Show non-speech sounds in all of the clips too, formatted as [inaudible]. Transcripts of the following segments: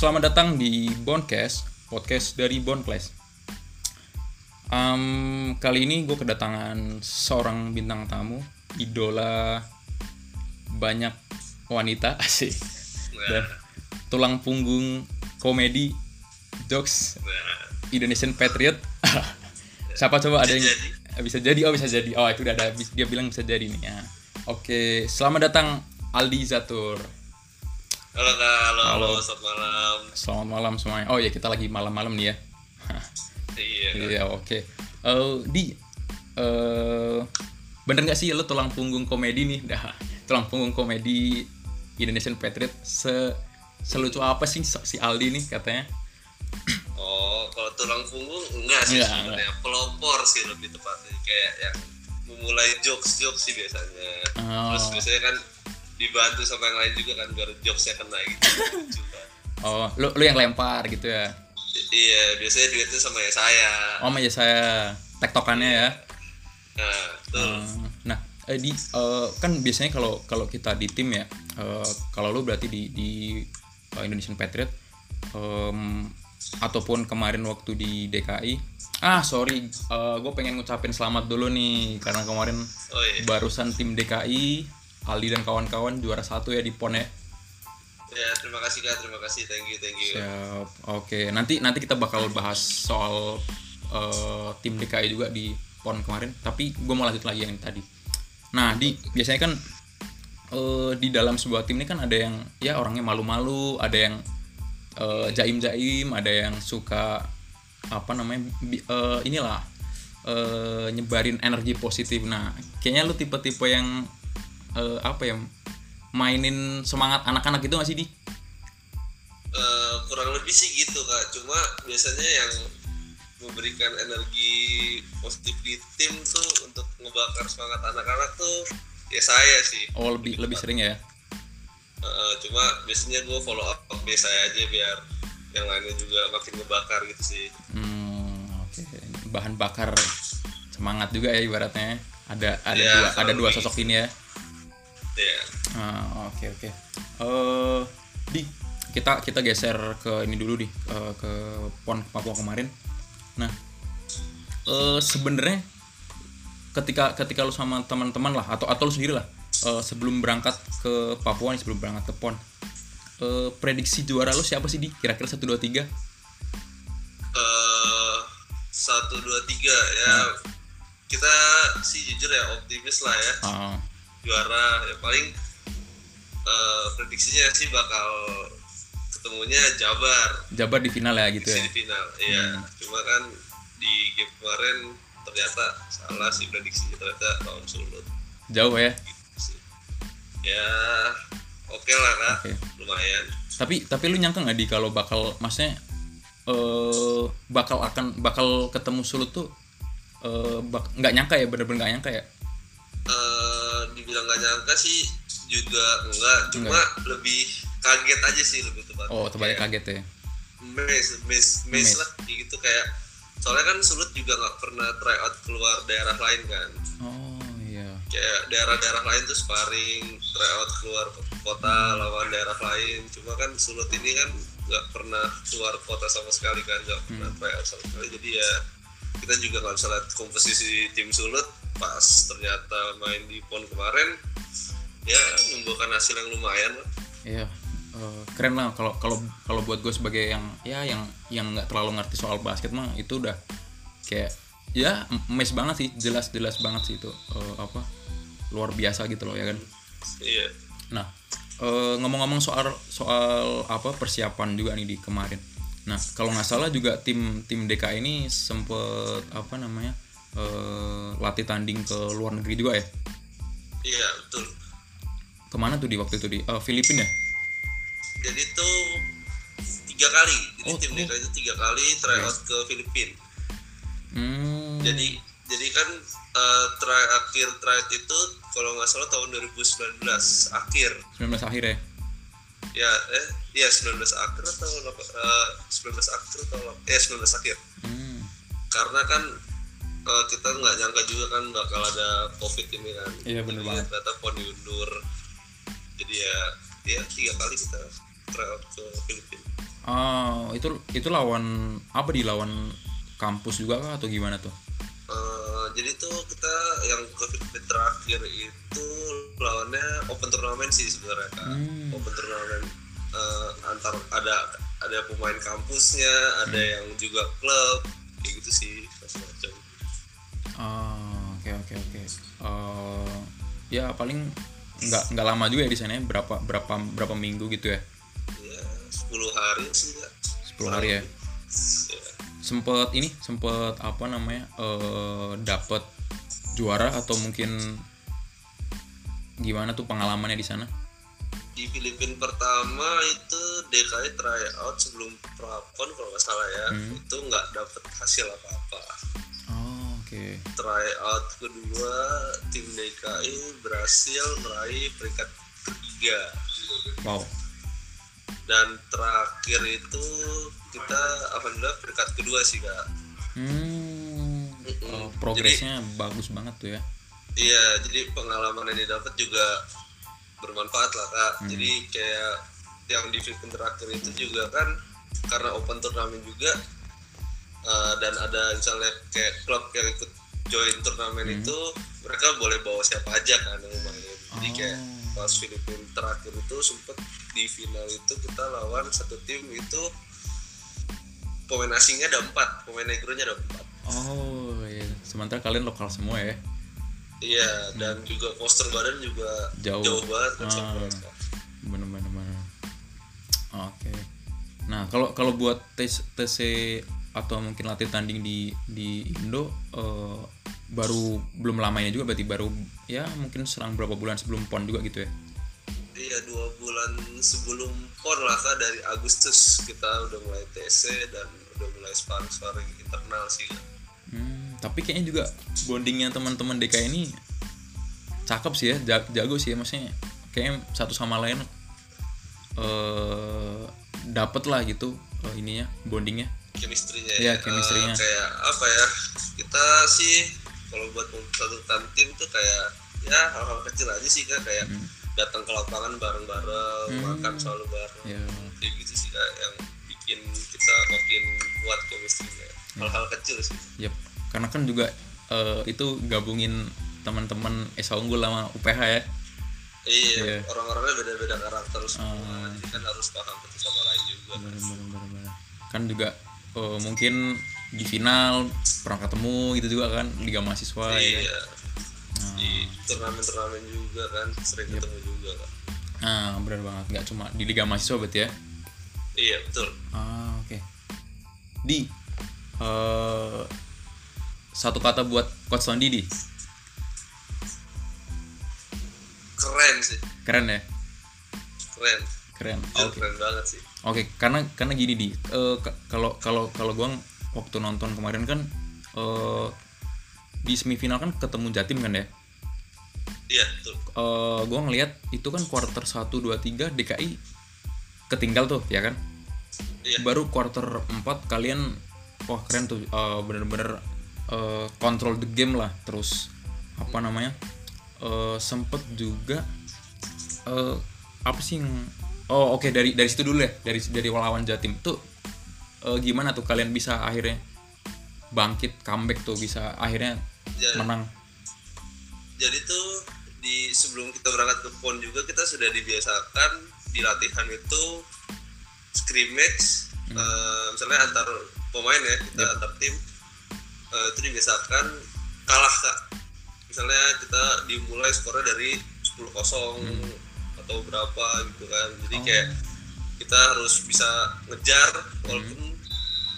selamat datang di Boncast, podcast dari Bonclass. Um, kali ini gue kedatangan seorang bintang tamu, idola banyak wanita [laughs] asik dan tulang punggung komedi jokes Indonesian Patriot. [laughs] Siapa coba ada yang bisa jadi oh bisa jadi oh itu udah ada dia bilang bisa jadi nih ya. Oke, selamat datang Aldi Zatur. Halo kak, halo, halo. Halo. selamat malam. Selamat malam semuanya. Oh ya kita lagi malam-malam nih ya. [laughs] Iya. Iya oke. Eh, di eh bener nggak sih lo tulang punggung komedi nih? Dah tulang punggung komedi Indonesian Patriot se selucu apa sih si Aldi nih katanya? Oh, kalau tulang punggung enggak sih Enggak, sebenarnya. Pelopor sih lebih tepatnya kayak yang memulai jokes jokes sih biasanya. Oh. Terus biasanya kan dibantu sama yang lain juga kan biar jokesnya kena gitu. [laughs] Oh lo lo yang lempar gitu ya? iya, biasanya duetnya sama ya saya. Oh ya saya tektokannya ya. Nah, betul. Hmm, Nah, eh, di eh, kan biasanya kalau kalau kita di tim ya, eh, kalau lu berarti di di eh, Indonesian Patriot em, ataupun kemarin waktu di DKI. Ah sorry, gue pengen ngucapin selamat dulu nih karena kemarin Oh iya. barusan tim DKI Aldi dan kawan-kawan juara satu ya di PON ya. Ya, terima kasih kak, terima kasih, thank you, thank you. Siap. Oke, nanti nanti kita bakal bahas soal eh, tim DKI juga di PON kemarin, tapi gue mau lanjut lagi yang tadi. Nah, di biasanya kan eh, di dalam sebuah tim ini kan ada yang ya orangnya malu-malu, ada yang eh, jaim-jaim, ada yang suka apa namanya bi- eh, inilah eh, nyebarin energi positif. Nah, kayaknya lu tipe-tipe yang eh, apa ya mainin semangat anak-anak gitu gak sih di? Eh, kurang lebih sih gitu kak cuma biasanya yang memberikan energi positif di tim tuh untuk ngebakar semangat anak-anak tuh ya saya sih Oh lebih lebih sering ya? Eh, cuma biasanya gue follow up biasa aja biar yang lainnya juga makin ngebakar gitu sih Hmm, oke. Bahan bakar semangat juga ya ibaratnya. Ada ada Ya, dua ada dua sosok ini ya. Ya Ah, oke oke. Eh, di kita kita geser ke ini dulu di. Eh, ke pon Papua kemarin. Nah, eh sebenarnya ketika ketika lu sama teman-teman lah atau atau lu sendiri lah eh, sebelum berangkat ke Papua nih sebelum berangkat ke pon eh, prediksi juara lu siapa sih di? Kira-kira satu dua tiga? Eh, satu dua tiga ya. Kita sih jujur ya optimis lah ya. Ah, juara ya paling eh, prediksinya sih bakal ketemunya Jabar Jabar di final ya gitu di ya. final iya cuma kan di game kemarin ternyata salah sih prediksinya ternyata lawan Sulut Jauh ya. gitu sih ya oke lah kak Oke. lumayan Tapi tapi lu nyangka nggak di kalau bakal maksudnya eh bakal akan bakal ketemu Sulut tuh eh bak- nggak nyangka ya bener-bener nggak nyangka ya. Eh, dibilang gak nyangka sih juga enggak. Cuma lebih kaget aja sih lebih tepat Oh, terbalik kaget ya. mes mes mes lah gitu kayak. Soalnya kan Sulut juga nggak pernah try out keluar daerah lain kan. Oh iya. kayak daerah-daerah lain tuh sparring try out keluar kota lawan daerah lain. Cuma kan Sulut ini kan nggak pernah keluar kota sama sekali kan nggak pernah try out sama sekali. Jadi ya kita juga nggak bisa lihat komposisi tim Sulut pas ternyata main di pon kemarin ya membuahkan hasil yang lumayan lah Iya. Eh, keren lah kalau kalau kalau buat gue sebagai yang ya yang yang nggak terlalu ngerti soal basket mah itu udah kayak ya mes banget sih jelas jelas banget sih itu Eh, apa luar biasa gitu loh ya kan iya Nah, eh, ngomong-ngomong soal soal apa persiapan juga nih di kemarin. Nah, kalau nggak salah juga tim tim DK ini sempet apa namanya eh, latih tanding ke luar negeri juga ya. iya betul Ke mana tuh di waktu itu di eh, Filipina ya? jadi tuh tiga kali jadi Oh, tim oh. DK itu tiga kali try out ke Filipina Hmm. jadi jadi kan eh, try akhir tryout itu kalau nggak salah tahun 2019 akhir 19 akhir ya. Ya eh ya 19 akhir atau apa, eh, 19 akhir atau eh 19 akhir Hmm. karena kan eh, kita nggak nyangka juga kan bakal ada covid ini kan Iya, bener Jadi banget. ternyata pon diundur jadi ya ya tiga kali kita tryout ke Filipina Oh, itu itu lawan apa di lawan kampus juga kah atau gimana tuh? Eh, jadi tuh kita yang covid terakhir itu lawannya open turnamen sih sebenarnya kak Hmm. open turnamen eh, antar ada ada pemain kampusnya ada Hmm. yang juga klub kayak gitu sih macam-macam Oh, oke oke oke. Eh, ya paling nggak nggak lama juga ya di sana ya? berapa berapa berapa minggu gitu ya? ya 10 hari sih 10 hari ya. Ya. Sempet ini sempet apa namanya? eh dapat juara atau mungkin gimana tuh pengalamannya di sana? di Filipina pertama itu DKI tryout sebelum prapon kalau nggak salah ya Hmm. itu nggak dapet hasil apa-apa Oh, oke. tryout kedua tim DKI berhasil meraih peringkat ketiga Wow. Dan terakhir itu kita alhamdulillah peringkat kedua sih kak Hmm. Oh, progresnya bagus banget tuh ya. iya jadi pengalaman yang didapat juga bermanfaat lah kak Hmm. jadi kayak yang di Filipina terakhir itu juga kan karena open turnamen juga eh, dan ada misalnya kayak klub yang ikut join turnamen Hmm. itu mereka boleh bawa siapa aja kan yang main jadi kayak Oh. pas Filipina terakhir itu sempet di final itu kita lawan satu tim itu pemain asingnya ada empat pemain negronya ada empat Oh, iya. Sementara kalian lokal semua ya. iya dan juga poster badan juga Jauh. jauh, banget kan Ah. bener bener bener oke nah kalau kalau buat tes TC atau mungkin latih tanding di di Indo eh, baru belum lamanya juga berarti baru ya mungkin selang berapa bulan sebelum pon juga gitu ya Iya dua bulan sebelum pon lah kak dari Agustus kita udah mulai TC dan udah mulai sparring sparring internal sih Kak. Hmm, tapi kayaknya juga bondingnya teman-teman DK ini cakep sih ya ja- jago sih ya maksudnya kayaknya satu sama lain eh dapet lah gitu eh, ininya bondingnya chemistry-nya Iya, ya. chemistry-nya. Eh, kayak apa ya kita sih kalau buat satu tim tuh kayak ya hal-hal kecil aja sih kak kayak Hmm. Datang ke lapangan bareng-bareng makan selalu bareng Ya. kayak gitu sih kak yang bikin kita makin kuat chemistry-nya hal-hal kecil sih Yep. Karena kan juga eh, itu gabungin teman-teman Esa Unggul sama UPH ya. iya Iya. orang-orangnya beda-beda karakter semua Ah. jadi kan harus paham satu sama lain juga Bener-bener. Kan juga eh, mungkin di final pernah ketemu gitu juga kan Liga Mahasiswa ya. Iya di turnamen-turnamen juga kan sering ketemu juga kan Nah, benar banget. Nggak cuma di Liga Mahasiswa berarti ya. iya betul Ah, oke. Di eh, satu kata buat Coach Sondi di. keren sih Keren ya? keren Keren. Jujur, Oke. keren banget sih Oke, karena karena gini di eh, ka- kalau kalau kalau gua waktu nonton kemarin kan eh di semifinal kan ketemu Jatim kan ya. iya betul Eh gua ngelihat itu kan quarter 1 2 3 DKI ketinggal tuh ya kan. iya Baru quarter 4 kalian wah keren tuh eh, bener-bener eh, control the game lah terus apa namanya? eh sempet juga eh apa sih yang oh oke dari dari situ dulu ya dari dari lawan Jatim tuh eh, gimana tuh kalian bisa akhirnya bangkit comeback tuh bisa akhirnya Ya. menang. Jadi tuh di sebelum kita berangkat ke pon juga kita sudah dibiasakan di latihan itu scrimmage eh, misalnya antar pemain ya kita antar tim eh, itu dibiasakan kalah kak. Misalnya kita dimulai skornya dari 10-0 atau berapa gitu kan. Jadi Oh. kayak kita harus bisa ngejar walaupun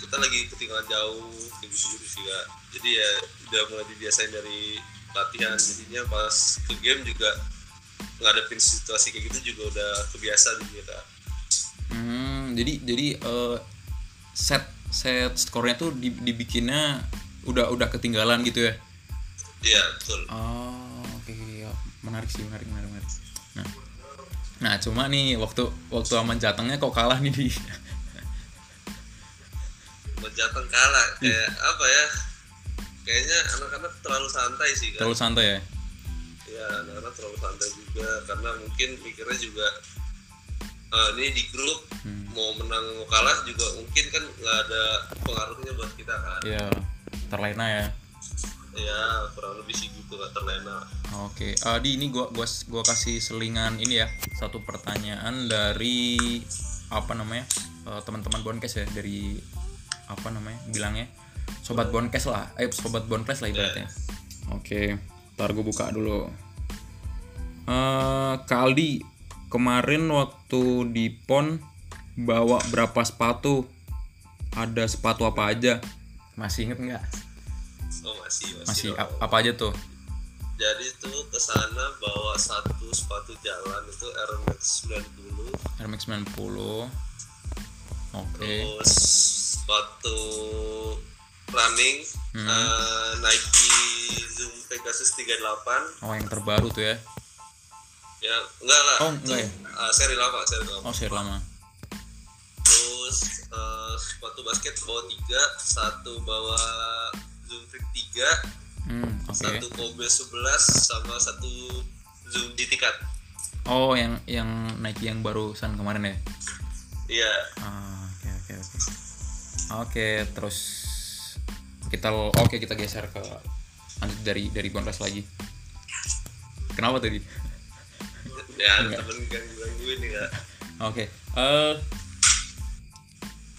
kita lagi ketinggalan jauh gitu gitu sih kak jadi ya udah mulai dibiasain dari latihan jadinya pas ke game juga ngadepin situasi kayak gitu juga udah kebiasa juga kak Hmm, jadi jadi eh, set set skornya tuh di- dibikinnya udah udah ketinggalan gitu ya. iya betul Oh, oke ya. menarik sih, menarik menarik menarik. Nah. Nah, cuma nih waktu waktu aman jatengnya kok kalah nih di. Jateng kalah kayak apa ya kayaknya anak-anak terlalu santai sih kan Terlalu santai ya. ya anak-anak terlalu santai juga karena mungkin mikirnya juga eh, ini di grup Hmm. mau menang mau kalah juga mungkin kan nggak ada pengaruhnya buat kita kan? Ya terlena ya? Ya kurang lebih sih gitu nggak terlena. Oke, eh, di ini gua gua gua kasih selingan ini ya. Satu pertanyaan dari apa namanya eh, teman-teman Bonkes ya dari apa namanya bilangnya sobat Bonkes lah, eh sobat Bonkes lah ibaratnya. Oke, ntar gue buka dulu. Eh Kaldi kemarin waktu di pon bawa berapa sepatu? Ada sepatu apa aja? Masih inget nggak? oh masih masih, Masih apa aja tuh? jadi tuh ke sana bawa satu sepatu jalan itu Air Max 90 Air Max 90 Oke terus sepatu running Hmm. eh, Nike Zoom Pegasus 38 Oh yang terbaru tuh ya? Ya enggak lah. Oh, enggak ya? eh, seri lama seri lama. Oh seri lama. Terus eh, sepatu basket bawa tiga satu bawa Zoom Freak 3 Hmm oke. satu Kobe 11 sama satu Zoom Ditikat Oh yang yang Nike yang barusan kemarin ya? Iya. Ah, Oke oke oke. Oke terus kita oke kita geser ke lanjut dari dari Bonres lagi. Kenapa tadi? ya temen gangguin ya Oke. eh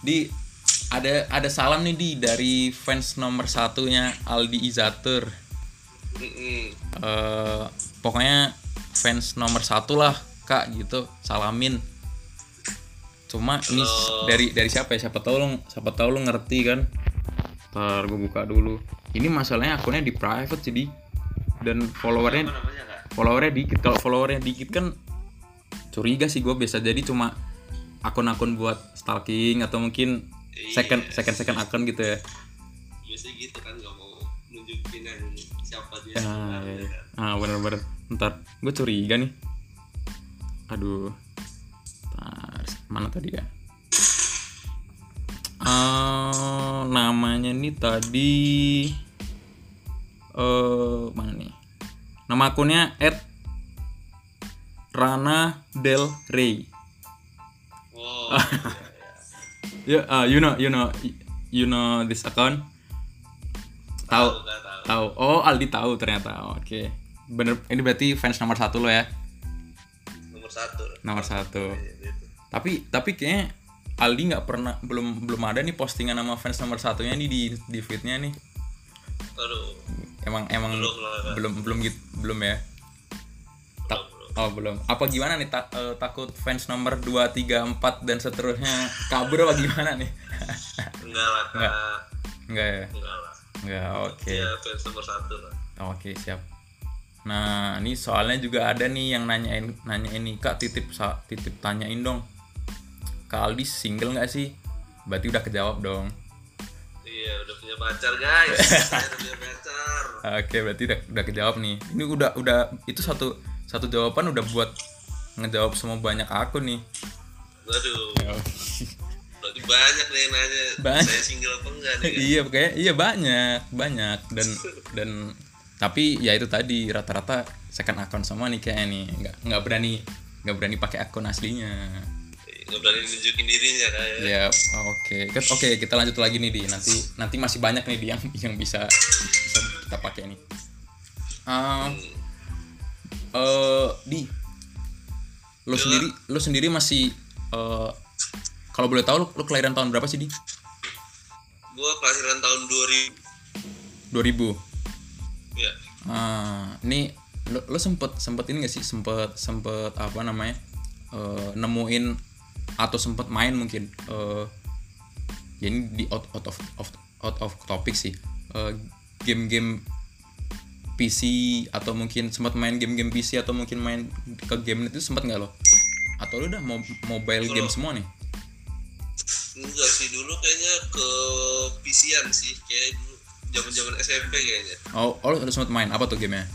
di ada ada salam nih di dari fans nomor satunya Aldi Izatur. Eh pokoknya fans nomor satu lah kak gitu salamin. Cuma ini dari dari siapa ya? Siapa tahu lu siapa tahu lu ngerti kan ntar gue buka dulu. Ini masalahnya akunnya di private jadi dan followernya followernya dikit. Kalau followernya dikit kan curiga sih gue biasa jadi cuma akun-akun buat stalking atau mungkin second Iya. second second akun gitu ya. Biasanya gitu kan nggak mau nunjukin yang siapa dia Ah, iya, iya. ah bener-bener. Ntar gue curiga nih. Aduh. Ntar mana tadi ya Eh, namanya nih tadi eh mana nih? Nama akunnya at Rana Del Rey. Oh iya, iya. ya ah, you know you know you know this account? Tahu Tahu, oh Aldi tahu ternyata. Oke. Bener ini berarti fans nomor satu lo ya? Nomor satu. Nomor satu. Iya, gitu. tapi tapi kayaknya Aldi nggak pernah belum belum ada nih postingan nama fans nomor satunya nih di di feednya nih. Aduh. Emang emang Belum belum belum gitu belum ya? Ta- belum. oh belum. Apa gimana nih ta- eh, takut fans nomor 2, 3, 4 dan seterusnya kabur apa gimana nih? [laughs] Enggak lah Enggak. enggak ya? Enggak lah. Enggak oke. Ya fans nomor satu lah. Oke siap. Nah ini soalnya juga ada nih yang nanyain nanyain nih kak titip titip tanyain dong. Kak Aldi single nggak sih? Berarti udah kejawab dong. iya udah punya pacar guys saya [laughs] udah punya pacar Oke berarti udah udah kejawab nih. Ini udah udah itu satu satu jawaban udah buat ngejawab semua banyak akun nih. waduh berarti banyak nih yang nanya Banyak. saya single apa enggak nih iya kayak iya banyak banyak dan dan tapi ya itu tadi rata-rata second akun semua nih kayaknya nih nggak nggak berani nggak berani pakai akun aslinya. Nggak berani nunjukin dirinya kayak Ya, oke. Ket- Oke, kita lanjut lagi nih di nanti nanti masih banyak nih di yang yang bisa bisa kita pakai nih. Ah, eh di lo sendiri lo sendiri masih eh kalau boleh tahu lo, lo kelahiran tahun berapa sih di? gua kelahiran tahun 2000 2000. ya Ah, ini lo, lo sempet sempet ini gak sih sempet sempet apa namanya eh, nemuin atau sempet main mungkin eh ya ini di out, out of, of out of topic sih. Eh, game-game PC atau mungkin sempat main game-game PC atau mungkin main ke game itu sempat nggak lo? Atau lo udah mo- mobile game semua nih? Enggak sih dulu kayaknya ke PC-an sih kayak dulu zaman-zaman SMP kayaknya. Oh, oh lo udah sempat main? Apa tuh gamenya?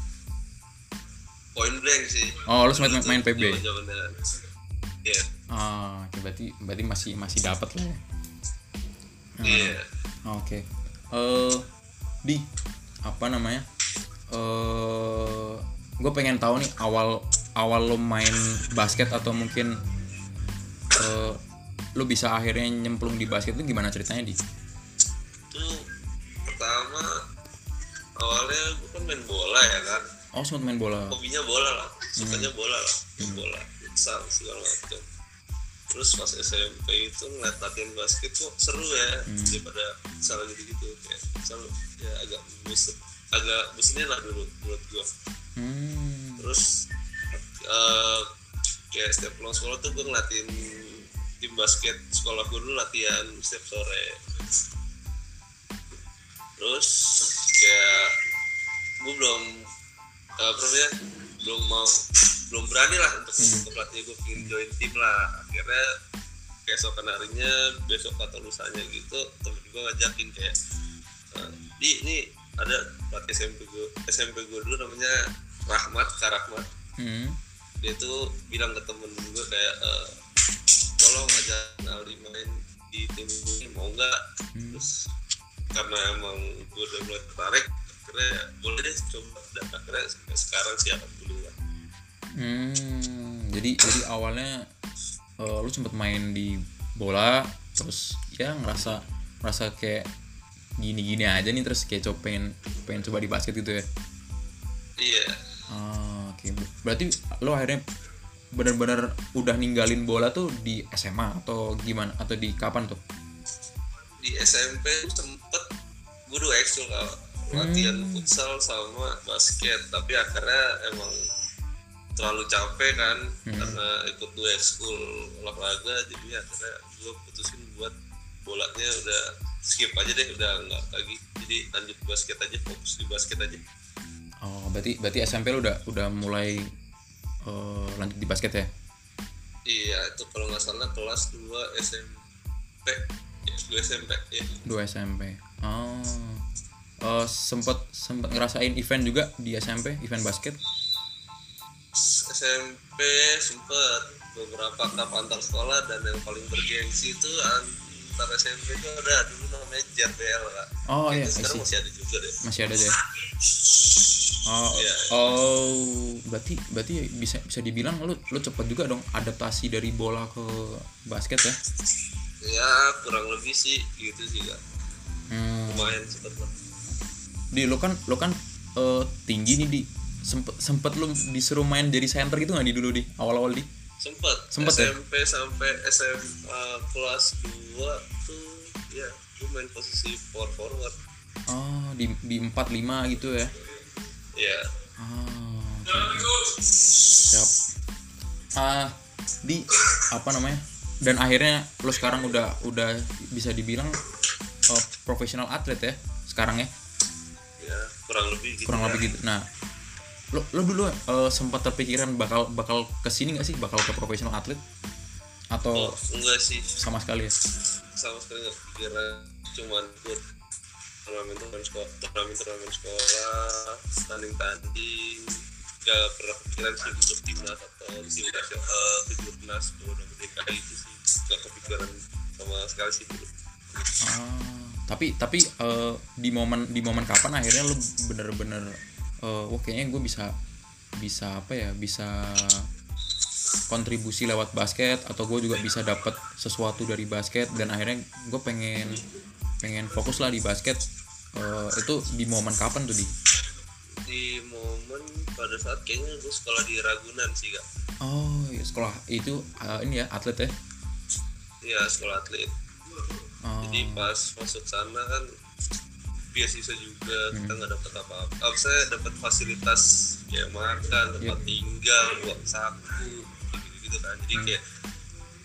Point blank sih. Oh lo sempat main, main PB zaman-zamannya iya ah oke, berarti berarti masih masih dapat lah ya? Iya. Oke. Eh di apa namanya? Eh gue pengen tahu nih awal awal lo main basket atau mungkin eh, lu bisa akhirnya nyemplung di basket itu gimana ceritanya di? Itu pertama awalnya gue kan main bola ya kan? Oh sempat main bola. Hobinya bola lah sukanya bola lah main bola futsal segala macam terus pas SMP itu ngeliat latihan basket kok seru ya daripada futsal gitu gitu kayak futsal ya agak bosen agak bosennya lah dulu menurut gua. Hmm. terus eh, kayak setiap pulang sekolah tuh gue ngeliatin tim basket sekolah gue dulu latihan setiap sore. Terus kayak gue belum eh, apa namanya belum mau belum berani lah untuk untuk pelatih gue pengen join tim lah. Akhirnya keesokan harinya besok atau lusanya gitu temen gue ngajakin kayak eh, di ini ada pelatih SMP gue SMP gue dulu namanya Rahmat Kak Rahmat. Hmm. dia tuh bilang ke temen gue kayak eh, tolong aja Aldi main di tim gue mau nggak? Terus karena emang gue udah mulai tertarik akhirnya ya, boleh deh coba dan akhirnya sampai sekarang sih alhamdulillah. Hmm, jadi jadi awalnya eh, lu sempet main di bola terus ya ngerasa ngerasa kayak gini-gini aja nih terus kayak coba pengen pengen coba di basket gitu ya? Iya. Ah, oke. Berarti lo akhirnya benar-benar udah ninggalin bola tuh di SMA atau gimana atau di kapan tuh? Di SMP sempet gue dua ekskul latihan futsal sama basket tapi akhirnya emang terlalu capek kan karena ikut dua ekskul olahraga jadi akhirnya gue putusin buat bolanya udah skip aja deh udah nggak lagi. Jadi lanjut basket aja fokus di basket aja. Oh berarti berarti SMP lo udah udah mulai eh, lanjut di basket ya? Iya itu kalau nggak salah kelas 2 SMP ya 2 SMP ya. Dua SMP oh Eh, sempet sempet ngerasain event juga di SMP event basket. SMP sempet beberapa cup antar sekolah dan yang paling bergengsi itu antar SMP itu ada dulu namanya JRBL kak. Oh iya itu sekarang masih ada juga deh. Masih ada deh. Oh Iya. oh berarti berarti bisa bisa dibilang lu lu cepet juga dong adaptasi dari bola ke basket ya? Ya kurang lebih sih gitu sih kak. Hmm. lumayan cepet lah di lu kan lu kan eh, tinggi nih di sempet sempet lu disuruh main jadi center gitu nggak di dulu di awal-awal di sempet, Sempet ya? SMP sampai SMA kelas 2 tuh ya gue main posisi power forward oh di di empat lima gitu ya ya Oh, oke, oke. Siap. Ah, di apa namanya? Dan akhirnya lo sekarang udah udah bisa dibilang eh, profesional atlet ya sekarang ya ya kurang lebih gitu kurang ya. lebih gitu. Nah, lo lo dulu eh, sempat terpikiran bakal bakal ke sini nggak sih? Bakal ke profesional atlet? Atau oh, enggak sih. sama sekali ya? sama sekali nggak kepikiran. Cuman ikut turnamen turnamen sekolah turnamen turnamen sekolah tanding tanding. Gak pernah kepikiran sih untuk timnas atau tim nasional uh, timnas udah DKI itu sih. Gak kepikiran sama sekali sih. Dulu Ah, tapi tapi eh, di momen di momen kapan akhirnya lu bener-bener eh, wah kayaknya gue bisa bisa apa ya bisa kontribusi lewat basket atau gue juga bisa dapat sesuatu dari basket dan akhirnya gue pengen pengen fokus lah di basket Eh, itu di momen kapan tuh di? Di momen pada saat kayaknya gue sekolah di Ragunan sih kak. Oh ya sekolah itu eh, ini ya atlet ya? Iya sekolah atlet Oh, jadi pas masuk sana kan beasiswa juga kita nggak dapat apa-apa. Apa saya dapat fasilitas kayak makan tempat tinggal buat saku gitu gitu kan. Jadi kayak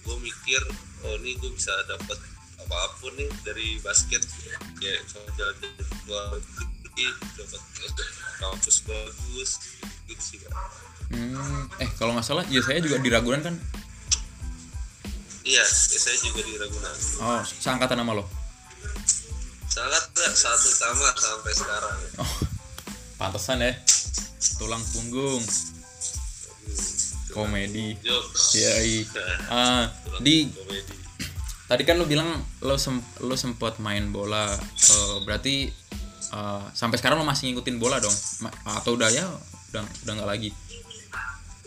gue mikir oh ini gue bisa dapat apa pun nih dari basket. Kayak misalnya jalan-jalan luar negeri dapat kampus bagus gitu sih kan hmm, eh kalau nggak salah ya saya juga di Ragunan kan iya ya saya juga di Ragunan. Oh seangkatan nama lo? Sangat nggak satu sama sampai sekarang. Oh pantesan ya. Tulang punggung. Komedi. Jokes. Ya [laughs] ah di komedi. [clears throat] tadi kan lu bilang lo sem lo sempet main bola. Eh, berarti eh, sampai sekarang lo masih ngikutin bola dong? Ma- atau udah ya udah udah nggak lagi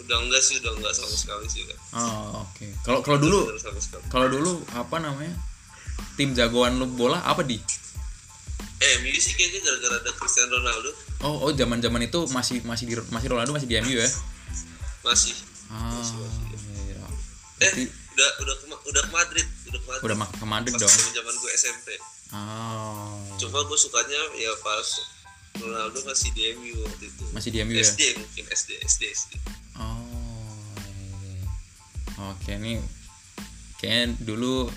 udah enggak sih udah enggak sama sekali sih udah Oh, oke. Kalau kalau dulu kalau dulu apa namanya? Tim jagoan lu bola apa di? eh MU sih kayaknya gara-gara ada Cristiano Ronaldo Oh, oh zaman-zaman itu masih masih di masih Ronaldo masih di MU ya? masih Ah, iya. eh Berarti udah udah ke, udah ke Madrid udah ke Madrid udah ke Madrid pas dong. zaman zaman gue SMP Oh. cuma gue sukanya ya pas Ronaldo masih di MU waktu itu Masih di MU ya? SD mungkin SD SD SD iya. Oke, nih kayaknya dulu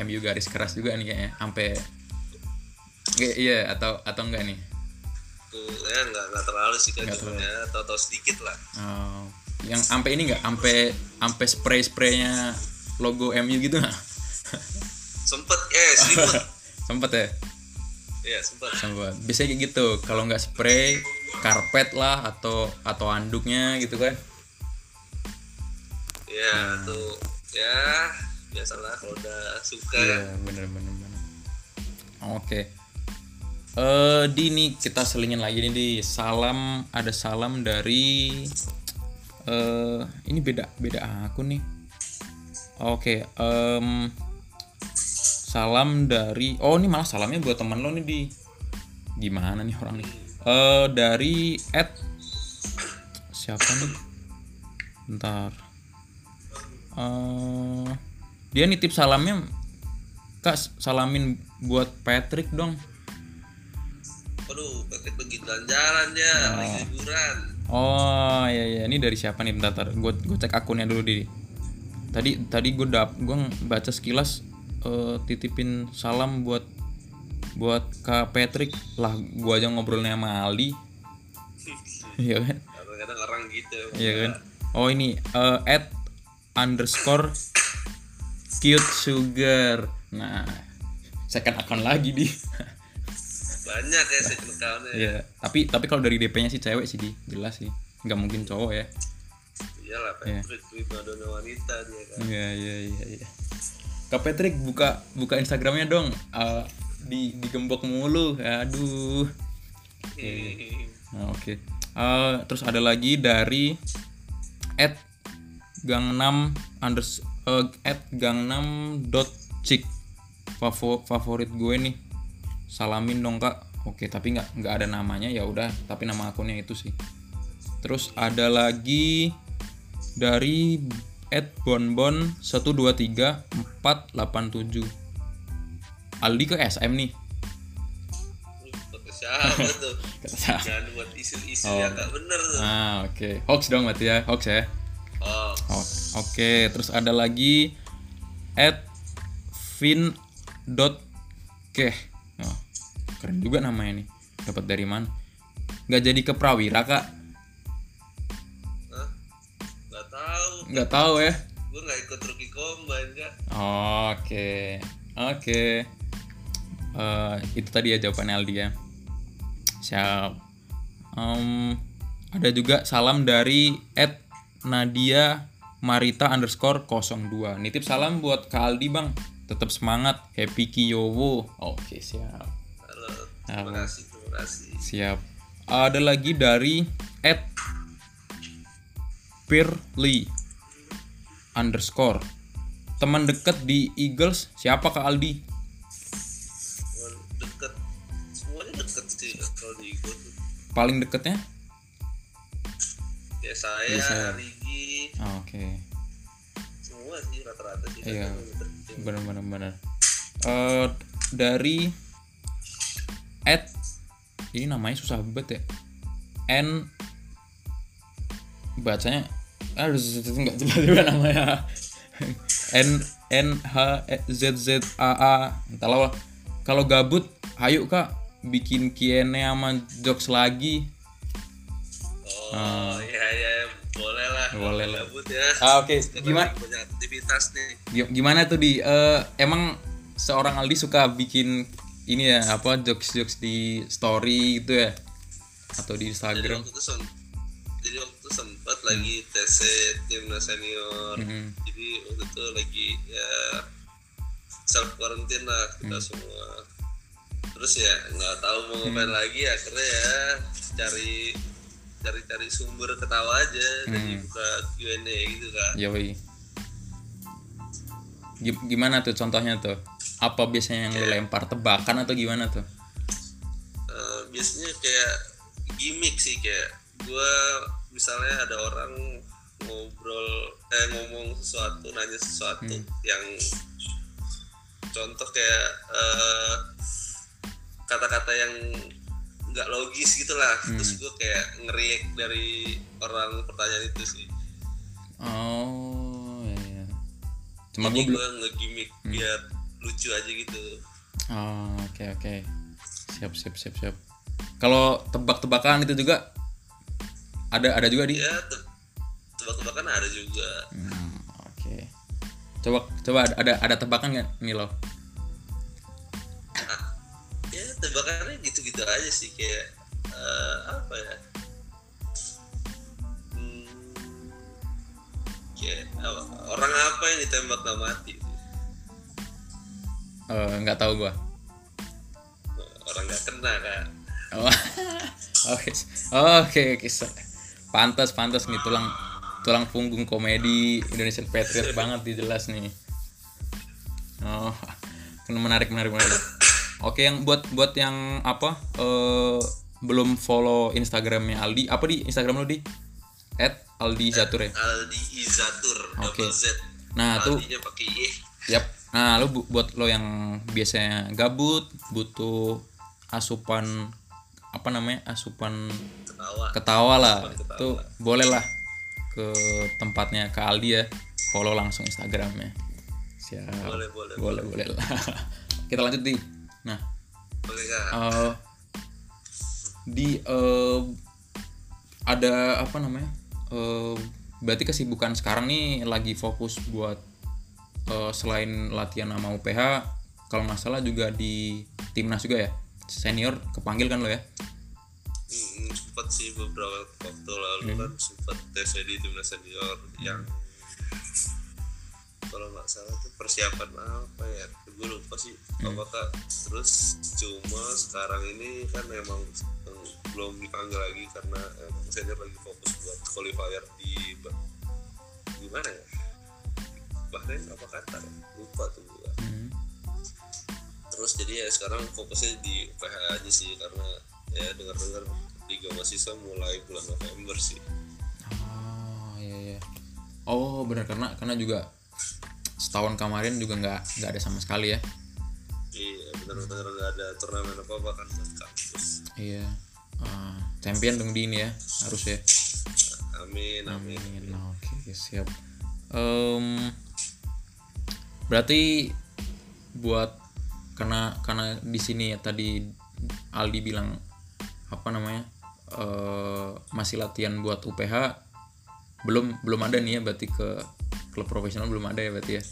MU garis keras juga nih kayaknya sampai iya atau atau enggak nih? tuh ya nggak nggak terlalu sih kan ya tahu-tahu sedikit lah Oh, yang sampai ini enggak sampai sampai spray-spraynya logo MU gitu nggak? sempet eh selimut [laughs] Sempet ya? ya sempet Sempet. Biasanya kayak gitu. Kalau nggak spray, karpet lah atau atau anduknya gitu kan. Ya tuh ya biasalah kalau udah suka kan bener bener bener. Oke. Eh di nih kita selingin lagi nih di salam ada salam dari eh ini beda beda akun nih. Oke, em salam dari oh ini malah salamnya buat teman lo nih di gimana nih orang nih? Eh dari at siapa nih? Bentar. Eh dia nitip salamnya Kak salamin buat Patrick dong. aduh pakai pergi jalan-jalan ya lagi liburan Oh iya iya ini dari siapa nih bentar, bentar. Gue gue cek akunnya dulu di. Tadi tadi gue dap gue baca sekilas eh, titipin salam buat buat Kak Patrick lah gue aja ngobrolnya sama Aldi. [laughs] Iya kan? kadang-kadang orang gitu Iya kan? Oh ini eh, at underscore cute sugar. Nah, second akun lagi di. banyak ya second account-nya Iya, tapi tapi kalau dari DP-nya sih cewek sih di, jelas sih. nggak mungkin cowok ya. iyalah Patrick pribadona wanita dia kan Iya iya iya iya. Kak Patrick buka buka Instagramnya dong. Eh, di digembok mulu. Aduh. [laughs] Nah, oke. Eh, terus ada lagi dari at gangnam unders eh, at gangnam dot chick. Favo- favorit gue nih. Salamin dong kak. Oke tapi nggak nggak ada namanya ya udah. Tapi nama akunnya itu sih. Terus ada lagi dari at bonbon 123487 Aldi ke SM nih. Kata siapa tuh? [laughs] Kata saya jangan buat isu-isu Oh. yang gak bener tuh. Ah oke. Hoax dong berarti ya hoax ya oh Oke, terus ada lagi at fin dot keh. Oh, keren juga namanya nih. Dapat dari mana? Nggak jadi ke Prawira kak? Hah? nggak tahu Nggak tahu ya. gue nggak ikut rookie combine Oke, oke. Eh, itu tadi ya jawabannya Aldi ya. Siap. Em, ada juga salam dari at Nadia Marita underscore 02 Nitip salam buat Kak Aldi bang. Tetap semangat. Happy Kiyowo. Oke siap. Halo. Terima Halo. kasih terima kasih. Siap. Ada lagi dari at Pirli underscore. Teman deket di Eagles Siapa Kak Aldi? Cuman deket. Semuanya deket sih kalau di tuh Paling deketnya? Ya saya Bisa. Rigi Ah, Oke. Semua sih rata-rata sih Iya. bener bener Eh, dari at ini namanya susah banget ya. N bacanya aduh nggak jelas juga namanya. N n h E, z z a a. Entahlah lah. kalau gabut ayo kak bikin Q&A sama jokes lagi oh iya iya boleh lah Ah. Boleh lah. gabut ya ah, oke Kita gimana banyak aktivitas nih Gi- gimana tuh di eh, emang seorang Aldi suka bikin ini ya apa jokes jokes di story gitu ya atau di jadi Instagram waktu itu sem- jadi waktu itu sempat lagi TC timnas senior Mhm. jadi waktu itu lagi ya self quarantine lah kita Hmm. semua terus ya nggak tahu mau ngapain Hmm. lagi akhirnya ya cari cari-cari sumber ketawa aja jadi buka Q&A gitu kan Yoi. Gi- Gimana tuh contohnya tuh? Apa biasanya yang lu lempar tebakan atau gimana tuh? Eh, biasanya kayak gimmick sih kayak gua misalnya ada orang ngobrol eh ngomong sesuatu nanya sesuatu yang contoh kayak eh, kata-kata yang nggak logis gitulah terus gue kayak ngeriak dari orang pertanyaan itu sih Oh, iya. iya. Cuma gue gue ngegimmick biar lucu aja gitu Oh, oke oke. Siap siap siap siap. Kalau tebak-tebakan itu juga ada ada juga di. ya te- tebak-tebakan ada juga Hmm, oke. Coba coba ada ada, tebakan nggak nih lo? ya tebakannya gitu-gitu aja sih kayak eh, apa ya Hmm, kayak apa, orang apa yang ditembak nggak mati Eh, nggak tahu gua. orang nggak kena kan Oh. [laughs] Oke. Oke, oke. Pantas, pantas nih tulang tulang punggung komedi Indonesian Patriot banget nih jelas nih. Oh, [laughs] menarik, menarik, menarik. Oke, yang buat buat yang apa? eh belum follow Instagramnya Aldi, apa di Instagram lo di? At Aldi Zatur ya. Aldi Izatur Oke. Z Nah, tuh Yap. Nah, lu bu- buat lo yang biasanya gabut, butuh asupan apa namanya? Asupan ketawa ketawa lah. Asupan ketawa. Tuh boleh lah ke tempatnya ke Aldi ya. Follow langsung Instagramnya. Siap. boleh boleh Boleh, boleh lah. [laughs] Kita lanjut di. Nah, eh, di eh, ada apa namanya? Eh, berarti kesibukan sekarang nih lagi fokus buat eh, selain latihan sama UPH, kalau nggak salah juga di timnas juga ya. Senior kepanggil kan lo ya? Hmm, sempat sih beberapa waktu lalu kan sempat tes di timnas senior yang kalau nggak salah tuh persiapan apa ya? Gue lupa sih. Apakah terus cuma sekarang ini kan memang eh, belum dipanggil lagi karena emang senior lagi fokus buat qualifier di Ba- di mana ya? Bahrain apa Qatar ya? lupa tuh gue Hmm. terus jadi ya sekarang fokusnya di UPH aja sih karena ya dengar-dengar Liga Mahasiswa mulai bulan November sih. Oh iya iya. Oh benar. Karena karena juga setahun kemarin juga nggak nggak ada sama sekali ya. iya benar-benar nggak ada turnamen apa apa kan buat kampus Iya. Ah, champion dong di ini ya harus ya. amin amin Amin. Oke, siap. Em, berarti buat karena karena di sini ya tadi Aldi bilang apa namanya eh masih latihan buat UPH belum belum ada nih ya berarti ke klub profesional belum ada ya berarti ya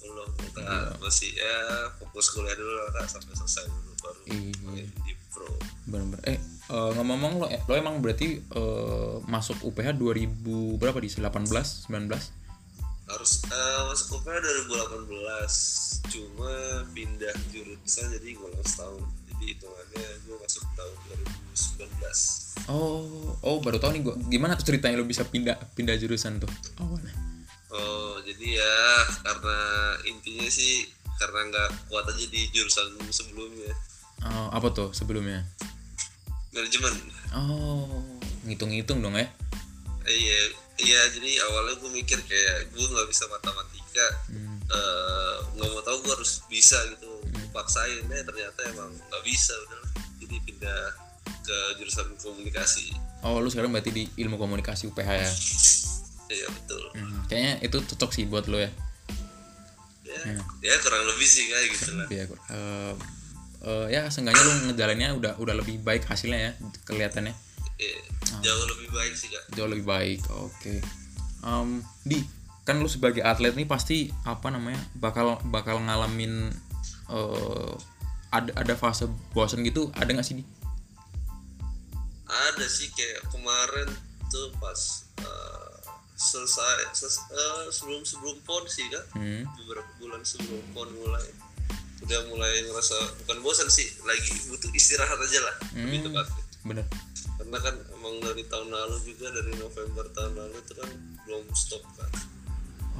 belum kita masih ya fokus kuliah dulu lah sampai selesai dulu baru Iya. di pro benar eh eh, ngomong-ngomong lo lo emang berarti eh, masuk UPH 2000 berapa di 18 19 harus eh, masuk UPH 2018 cuma pindah jurusan jadi ngulang setahun jadi hitungannya gue masuk tahun 2019 Oh, oh baru tahu nih gua. Gimana tuh ceritanya lo bisa pindah pindah jurusan tuh? Awalnya. Oh, jadi ya karena intinya sih karena nggak kuat aja di jurusan sebelumnya Oh, apa tuh sebelumnya? manajemen. Oh, ngitung-ngitung dong ya. Iya, iya. Jadi awalnya gue mikir kayak gue nggak bisa matematika, Hmm. eh, nggak mau tahu gue harus bisa gitu. Paksain, eh ternyata emang nggak bisa udah. Jadi pindah ke jurusan komunikasi. Oh, lu sekarang berarti di ilmu komunikasi UPH ya. Iya betul. Hmm, kayaknya itu cocok sih buat lo ya. Ya, ya kurang lebih sih kayak gitu lah. Iya, gua- eh, eh, ya seenggaknya lu ngejalaninnya udah udah lebih baik hasilnya ya kelihatannya. Iya, jauh lebih baik sih kak. Jauh lebih baik. Oke. Em, di kan lu sebagai atlet nih pasti apa namanya bakal bakal ngalamin eh, ada ada fase bosan gitu ada nggak sih di? ada sih kayak kemarin tuh pas eh, selesai eh, sebelum sebelum pon sih kan Hmm. beberapa bulan sebelum pon mulai. Udah mulai ngerasa bukan bosan sih lagi butuh istirahat aja lah lebih Hmm. tepatnya. Bener. karena karena kan emang dari tahun lalu juga dari November tahun lalu itu kan belum stop kan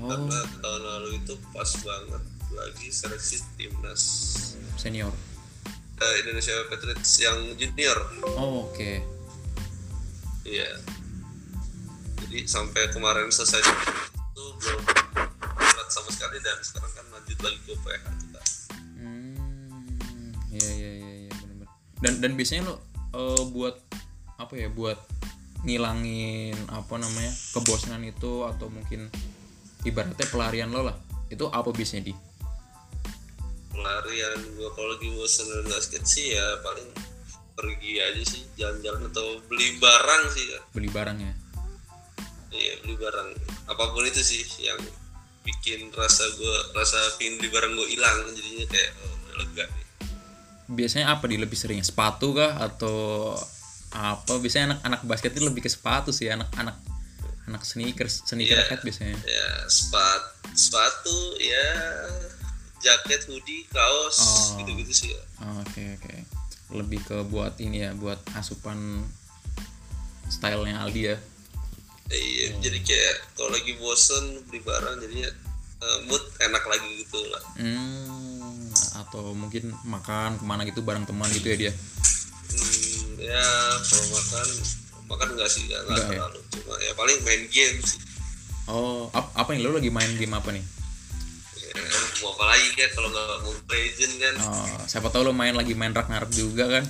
oh. Karena tahun lalu itu pas banget lagi seleksi timnas. Senior. Eh, Indonesia Patriots yang junior. Oh oke. Iya jadi sampai kemarin selesai itu belum berat sama sekali dan sekarang kan lanjut lagi ke PH kita Hmm, iya iya iya iya benar-benar. Dan dan biasanya lo eh, buat apa ya buat ngilangin apa namanya kebosanan itu atau mungkin ibaratnya pelarian lo lah itu apa biasanya di? Pelarian gua kalau lagi bosan basket sih ya paling pergi aja sih jalan-jalan atau beli barang sih ya. Beli barang ya iya beli barang apa pun itu sih yang bikin rasa gua rasa pingin beli barang gua hilang jadinya kayak oh, udah lega nih. Biasanya apa di lebih seringnya sepatu kah? Atau apa? Biasanya anak-anak basket itu lebih ke sepatu sih anak-anak anak sneakers sneaker Iya. head biasanya. ya sepat sepatu ya jaket hoodie kaos Oh. gitu-gitu sih ya. Oh, oke oke. Lebih ke buat ini ya buat asupan stylenya Aldi ya iya jadi kayak kalau lagi bosen beli barang jadinya eh, mood enak lagi gitu lah Hmm, atau mungkin makan ke mana gitu bareng teman gitu ya dia. hmm, ya kalau makan makan enggak sih enggak, enggak ya? terlalu cuma ya paling main game sih Oh, ap- apa nih lo lagi main game apa nih? ya, mau apa lagi kan kalau nggak mau legend kan Oh, siapa tahu lo main lagi main Ragnarok juga kan?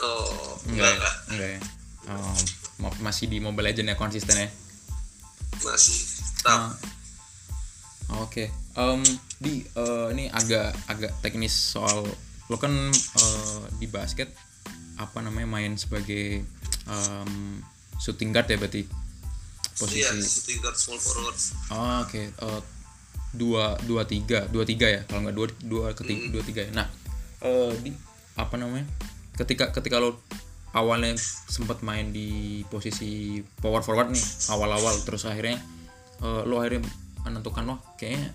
oh Enggak, enggak ya? enggak enggak ya. Oh, masih di Mobile Legend ya konsisten ya. masih tetap Ah, Oke, Em, di eh, ini agak agak teknis soal lo kan eh, di basket apa namanya main sebagai em, shooting guard ya berarti posisi. iya shooting guard small forward Oh, oke Eh, dua dua tiga dua tiga ya kalau nggak dua dua ketiga dua tiga ya. nah eh, di apa namanya ketika ketika lo awalnya sempat main di posisi power forward nih awal-awal. Terus akhirnya eh, lo akhirnya menentukan wah kayaknya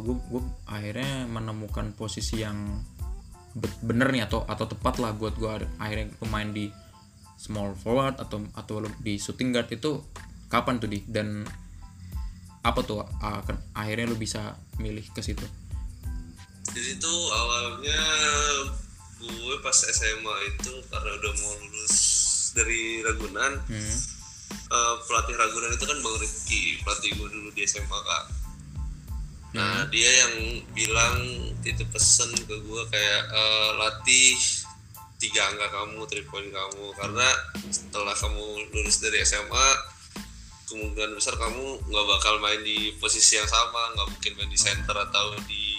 gue gue akhirnya menemukan posisi yang be- bener nih atau atau tepat lah buat gue akhirnya pemain di small forward atau atau di shooting guard itu kapan tuh di? Dan apa tuh ken- akhirnya lo bisa milih ke situ? Jadi tuh awalnya gue pas SMA itu karena udah mau lulus dari Ragunan hmm. eh, pelatih Ragunan itu kan Bang Rifki pelatih gue dulu di SMA kak nah dia yang bilang titip pesen ke gue kayak eh, latih tiga angka kamu three point kamu karena setelah kamu lulus dari SMA kemungkinan besar kamu nggak bakal main di posisi yang sama nggak mungkin main di center atau di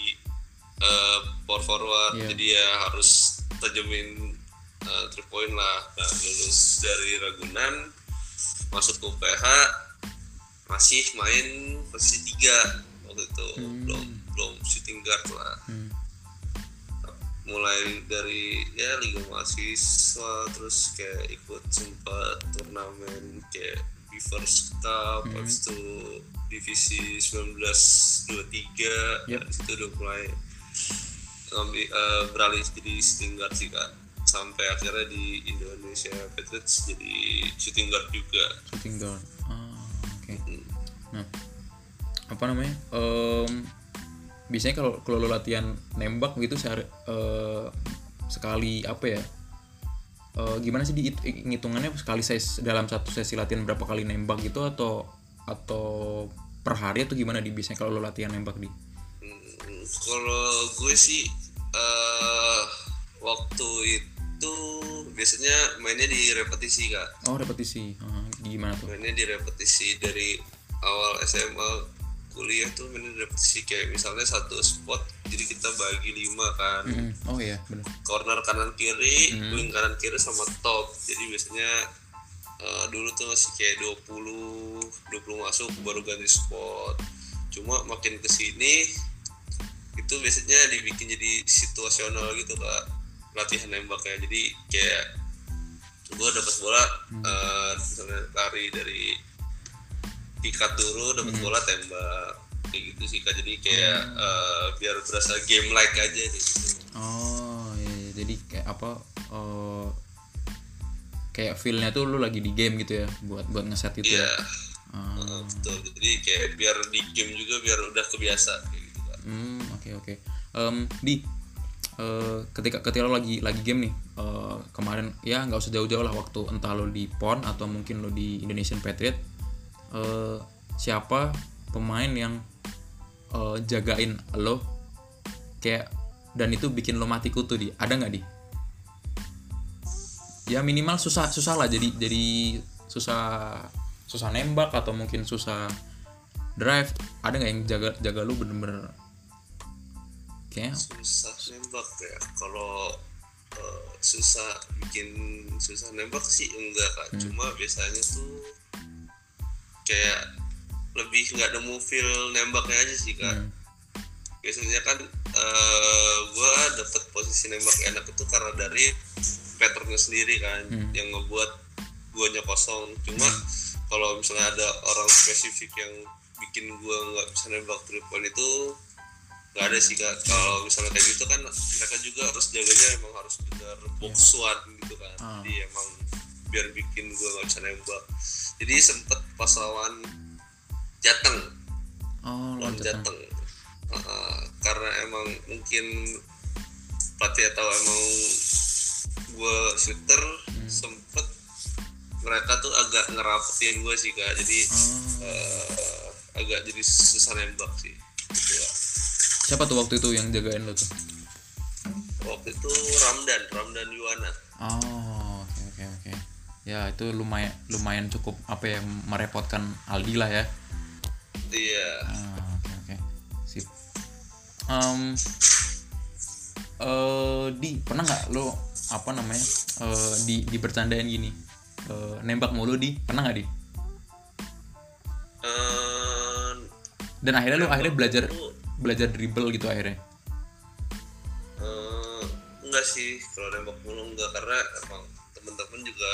power forward Iya. jadi ya harus tajemin eh, three point lah. Nah lulus dari Ragunan masuk ke UPH masih main posisi tiga waktu itu. Belum belum shooting guard lah. Hmm. mulai dari ya liga mahasiswa terus kayak ikut sempat turnamen kayak Beavers Cup habis itu divisi 1923 Yep. habis itu udah mulai ngambil eh, beralih jadi shooting guard sih kak. Sampai akhirnya di Indonesia Patriots jadi shooting guard juga. Shooting guard. Ah oke. Nah apa namanya? Em, biasanya kalau kalau lo latihan nembak gitu sehari eh, sekali apa ya? Eh, gimana sih di hitungannya sekali ses dalam satu sesi latihan berapa kali nembak gitu atau atau per hari atau gimana di biasanya kalau lo latihan nembak di? Hmm, kalau gue sih eh waktu itu biasanya mainnya di repetisi kak. Oh repetisi. Ah, gimana tuh? Mainnya di repetisi dari awal SMA kuliah tuh mainnya di repetisi. Kayak misalnya satu spot jadi kita bagi lima kan. Mm-mm. oh iya benar corner kanan kiri wing kanan kiri sama top. Jadi biasanya eh, dulu tuh masih kayak 20 20 masuk baru ganti spot. Cuma makin ke sini itu biasanya dibikin jadi situasional gitu kak. Latihan nembaknya jadi kayak gue dapat bola eh, misalnya lari dari pikat dulu dapat bola tembak. Kayak gitu sih kak. Jadi kayak eh, biar berasa game like aja gitu Oh iya, iya. jadi kayak apa? eh, kayak feelnya tuh lu lagi di game gitu ya buat buat ngeset itu iya ya? Ah, uh, betul. Jadi kayak biar di game juga biar udah kebiasa kayak gitu kan hmm oke. Oke Em, di eh, ketika ketika lo lagi lagi game nih eh, kemarin ya nggak usah jauh-jauh lah waktu entah lo di PON atau mungkin lo di Indonesian Patriot eh, siapa pemain yang eh, jagain lo kayak dan itu bikin lo mati kutu di? Ada nggak di? Ya minimal susah susah lah jadi jadi susah susah nembak atau mungkin susah drive. Ada nggak yang jaga jaga lu bener-bener susah nembak ya. Kalau eh, susah bikin susah nembak sih enggak kan cuma biasanya tuh kayak lebih nggak nemu feel nembaknya aja sih kan Hmm. biasanya kan eh gue dapet posisi nembak enak itu karena dari patternnya sendiri kan Hmm. yang ngebuat guanya kosong. Cuma kalau misalnya ada orang spesifik yang bikin gua nggak bisa nembak three point itu nggak ada sih kak kalau misalnya kayak gitu kan mereka juga harus jaganya emang harus benar box one gitu kan Ah. jadi emang biar bikin gua nggak bisa nembak jadi sempet pas lawan Jateng oh lawan loncat Jateng Uh, karena emang mungkin pelatih tahu emang gue shooter Hmm. sempet mereka tuh agak ngerapetin gue sih kak jadi oh. uh, agak jadi susah nembak sih gitu lah. Siapa tuh waktu itu yang jagain lo tuh? Waktu itu Ramdan Ramdan Yuwana. Oh oke oke oke. Ya itu lumayan lumayan cukup apa ya merepotkan Aldi lah ya. Iya. Ah, oke oke. Sip. Em, eh di pernah nggak lo apa namanya eh, di di bercandain gini? Eh, nembak mulu di. Pernah nggak di? Eh, dan akhirnya lo akhirnya belajar. Belajar dribble gitu akhirnya? Eh, enggak sih kalau nembak mulu enggak karena emang temen-temen juga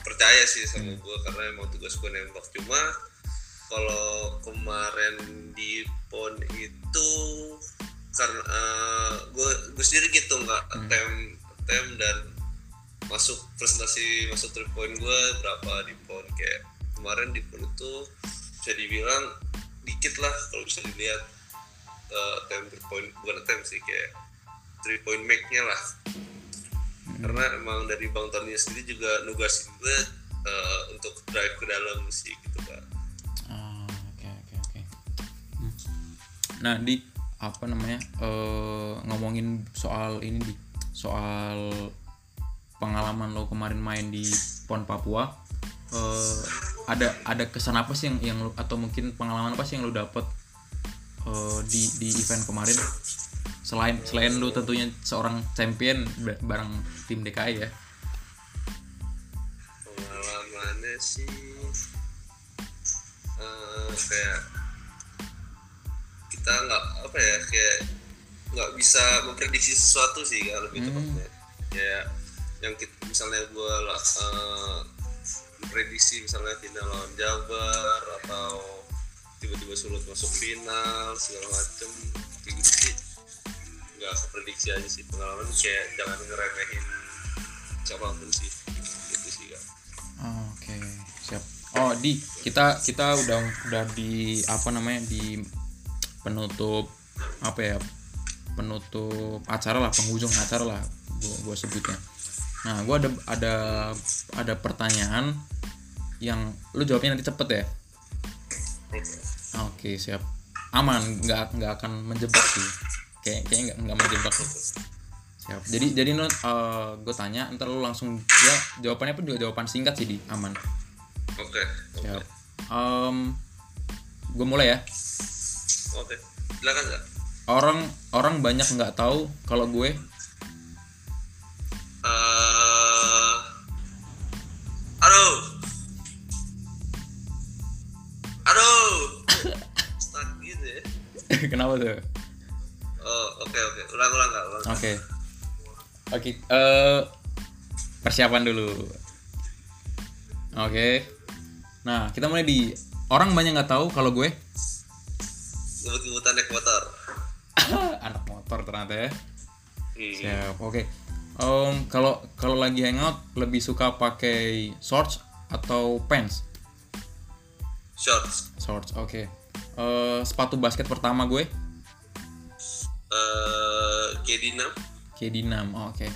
percaya sih sama gue karena emang tugas gue nembak. Cuma kalau kemarin di pon itu karena gue gue sendiri gitu nggak attempt attempt dan masuk presentasi masuk three point gue berapa di pon. Kayak kemarin di pon itu bisa dibilang dikit lah kalau bisa dilihat uh, attempt three point bukan attempt sih kayak three point make nya lah karena emang dari bang Tony sendiri juga nugasin gue uh, untuk drive ke dalam sih gitu kan oke oke oke. Hmm. Nah di apa namanya eh ngomongin soal ini di soal pengalaman lo kemarin main di Pon Papua eh ada ada kesan apa sih yang yang lo, atau mungkin pengalaman apa sih yang lo dapet eh, di di event kemarin? Selain selain lo tentunya seorang champion ba- bareng tim DKI ya. Pengalamannya sih eh, kayak kita nggak apa ya kayak nggak bisa memprediksi sesuatu sih kan lebih Hmm. tepatnya. Kayak yang kita misalnya gue lah memprediksi misalnya final lawan Jabar atau tiba-tiba sulut masuk final segala macem kayak gitu nggak keprediksi aja sih pengalaman kayak jangan ngeremehin siapa pun sih gitu sih kan Oke, siap. Oh, di kita kita udah udah di apa namanya di penutup apa ya? Penutup acara lah, penghujung acara lah gua gua sebutnya. Nah, gua ada ada ada pertanyaan yang lu jawabnya nanti cepet ya. Oke. Oke, siap. Aman, nggak nggak akan menjebak sih. Kayak kayak nggak nggak menjebak. Siap. Jadi jadi no, gue tanya, ntar lu langsung ya jawabannya pun juga jawaban singkat sih di aman. Oke. Siap. gue mulai ya. Oke. Silakan nggak? Orang orang banyak nggak tahu kalau gue [laughs] kenapa tuh? Oh, oke oke. Ulang ulang? Ulang. Oke. Oke. eh persiapan dulu. Oke. Nah kita mulai di orang banyak nggak tahu kalau gue Ngebut-ngebutan naik motor. [laughs] anak motor ternyata ya. Hmm. Siap. Oke. Em, kalau kalau lagi hangout lebih suka pakai shorts atau pants? shorts Shorts, oke. Eh, sepatu basket pertama gue eh KD 6 KD 6, oh, oke.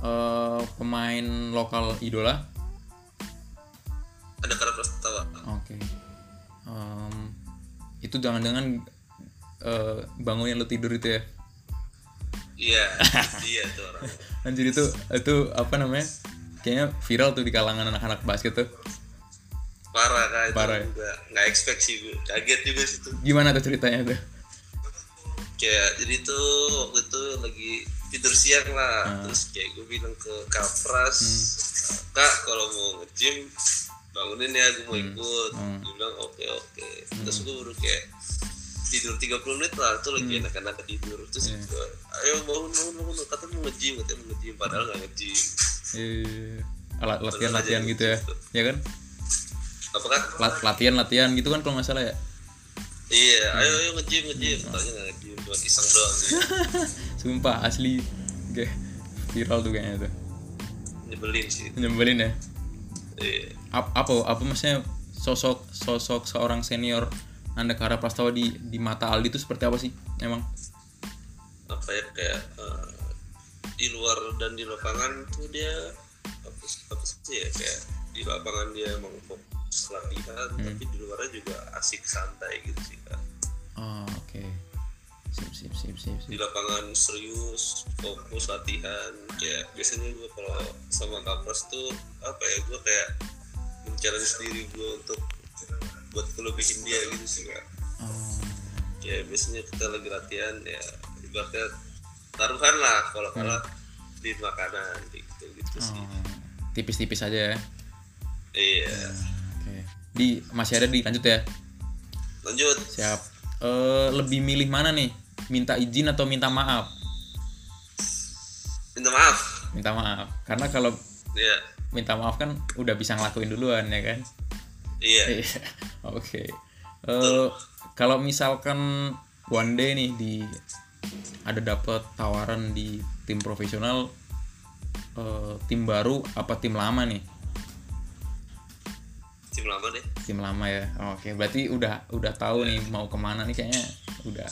Eh, pemain lokal idola, ada karakter Prastawa oke. Em, itu jangan-jangan eh, bangunin lu tidur itu ya? iya [laughs] dia tuh orang Anjir itu itu apa namanya? Kayaknya viral tuh di kalangan anak-anak basket tuh. Parah kan itu Parah. juga nggak expect sih gue kaget juga sih tuh Gimana tuh ceritanya tuh? kayak jadi tuh waktu itu lagi tidur siang lah. Hmm. terus kayak gue bilang ke kapras kak kalau mau nge-gym bangunin ya gue mau ikut. Hmm. dia bilang oke oke. Terus gue baru kayak tidur 30 menit lah tuh lagi enak-enak tidur. Terus Iya. gue ayo bangun bangun bangun. Katanya mau nge-gym katanya mau nge-gym padahal nggak nge-gym. Alat latihan latihan gitu ya, ya kan? Apa kan Lat- latihan latihan gitu kan kalau nggak salah ya. iya Hmm. ayo ayo nge-gym nge-gym katanya nggak nge-gym cuma iseng doang sih [laughs] Sumpah asli, kayak viral tuh kayaknya tuh. nyebelin sih Nyebelin ya. iya Ap- apa apa maksudnya sosok sosok seorang senior anda Kara Prastawa di di mata Aldi itu seperti apa sih emang apa ya kayak eh, di luar dan di lapangan tuh dia apa, apa sih ya kayak di lapangan dia emang fokus latihan Hmm. tapi di luarnya juga asik santai gitu sih kan oh, oke. Sip sip sip sip di lapangan serius fokus latihan kayak biasanya gue kalau sama kapras tuh apa ya gue kayak mencari sendiri gue untuk buat kelebihin dia gitu sih kan oh, ya biasanya kita lagi latihan ya ibaratnya taruhan lah kalau kalah di makanan gitu gitu sih. Oh. tipis-tipis aja ya iya. Oke. Di masih ada di lanjut ya. Lanjut. Siap. Eh lebih milih mana nih? Minta izin atau minta maaf? Minta maaf. Minta maaf. Karena kalau ya minta maaf kan udah bisa ngelakuin duluan ya kan? Iya. [laughs] Iya. Oke. Eh, kalau misalkan one day nih di ada dapat tawaran di tim profesional eh, tim baru apa tim lama nih? Tim lama deh. Tim lama ya. Oke, berarti udah udah tahu nih mau ke mana nih kayaknya. Udah.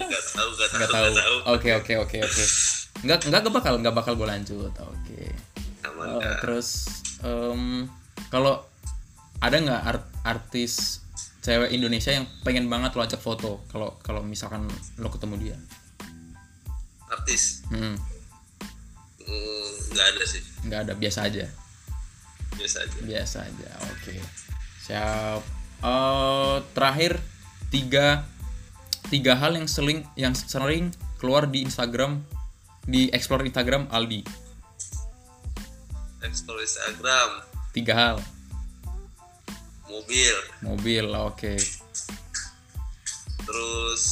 Nggak tahu nggak tahu Oke oke oke oke. Nggak nggak nggak bakal nggak bakal gue lanjut. Oke. aman Oh, dah. terus em, kalau ada nggak art- artis cewek Indonesia yang pengen banget lo ajak foto? Kalau kalau misalkan lo ketemu dia. Artis? Hmm, Hmm, nggak ada sih. Nggak ada biasa aja biasa aja. Biasa aja oke. Siap. Eh, terakhir tiga tiga hal yang sering yang sering keluar di Instagram di explore Instagram Aldi. Explore Instagram. Tiga hal. Mobil. Mobil oke. Terus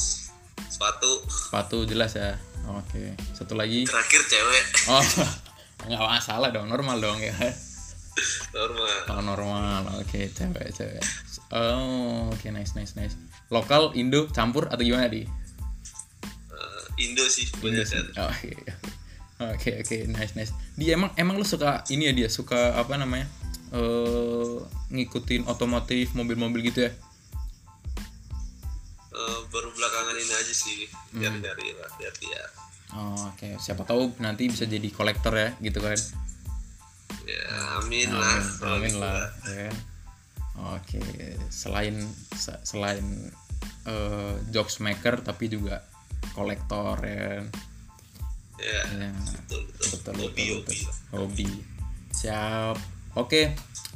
sepatu. Sepatu jelas ya. Oke. Satu lagi. Terakhir cewek. Oh, [laughs] nggak masalah dong, normal dong ya. Normal Oh, normal. Oke, cewek, cewek. Oh, oke, nice, nice, nice. Lokal, Indo, campur atau gimana di? Eh, Indo sih Indo sih. Oh, Oke, oke. Oke, oke, nice, nice. Dia emang emang lu suka ini ya dia, suka apa namanya? Eh ngikutin otomotif mobil-mobil gitu ya? Eh, baru belakangan ini aja sih Hmm. nyari-nyari lah lihat-lihat Oh, oke. Siapa tahu nanti bisa jadi kolektor ya, gitu kan? Ya amin lah kalau Amin gitu lah, ya? Oke, selain se- selain eh, jokes maker tapi juga kolektor ya. kan? ya Ya, betul betul, betul, hobi betul, hobi betul. lah. Hobi. Siap. Oke,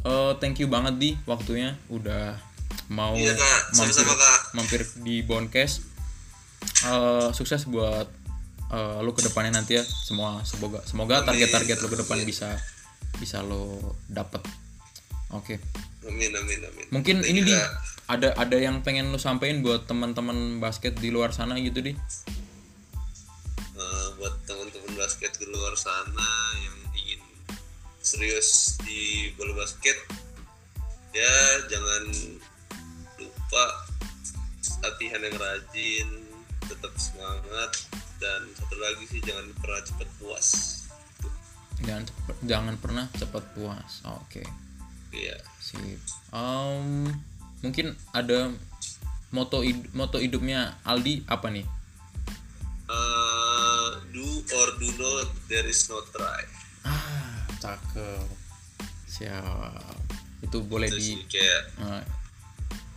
eh, thank you banget di waktunya udah mau iya kak mampir, sama-sama kak mampir di Boncast. Eh, sukses buat eh, lu ke depannya nanti ya. Semua semoga semoga target-target lu ke depan amin. bisa bisa lo dapet. Oke. amin amin amin Mungkin ini di juga, ada ada yang pengen lu sampein buat teman-teman basket di luar sana gitu di. eh, buat teman-teman basket di luar sana yang ingin serius di bola basket ya jangan lupa latihan yang rajin tetap semangat dan satu lagi sih jangan pernah cepat puas jangan cepet- jangan pernah cepat puas. Oke. Iya. Sip. Em, mungkin ada moto hid- moto hidupnya Aldi apa nih? Eh, do or do not there is no try. Ah cakep. Siap. Itu boleh terus di kayak eh,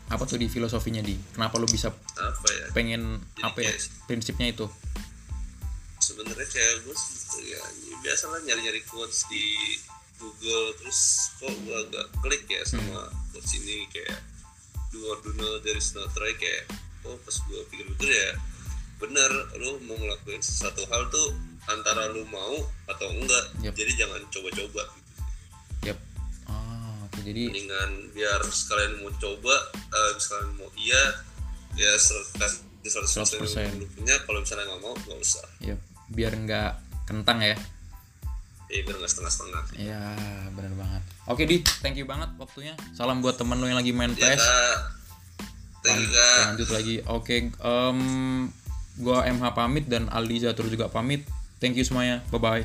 apa tuh di filosofinya di? Kenapa lu bisa apa ya? pengen Jadi apa ya? prinsipnya itu. sebenarnya kayak gue ya biasa lah nyari-nyari quotes di Google. Terus kok gue agak klik ya sama quotes ini kayak do or do not there is no try. Kayak oh pas gue pikir-pikir ya bener lu mau ngelakuin sesuatu hal tuh antara lu mau atau enggak. Yep. jadi jangan coba-coba yap ah oke jadi mendingan biar sekalian mau coba eh, sekalian mau iya ya serta di 100% 100%. yang lu punya. Kalau misalnya nggak mau nggak usah. Yap biar nggak kentang ya. Ya biar nggak setengah-setengah ya benar banget. Oke di thank you banget waktunya. Salam buat temen lo yang lagi main ya PS kak. Thank you kak. Lanjut lagi. Oke em, gua MH pamit dan Aldi Zatur juga pamit. Thank you semuanya. Bye bye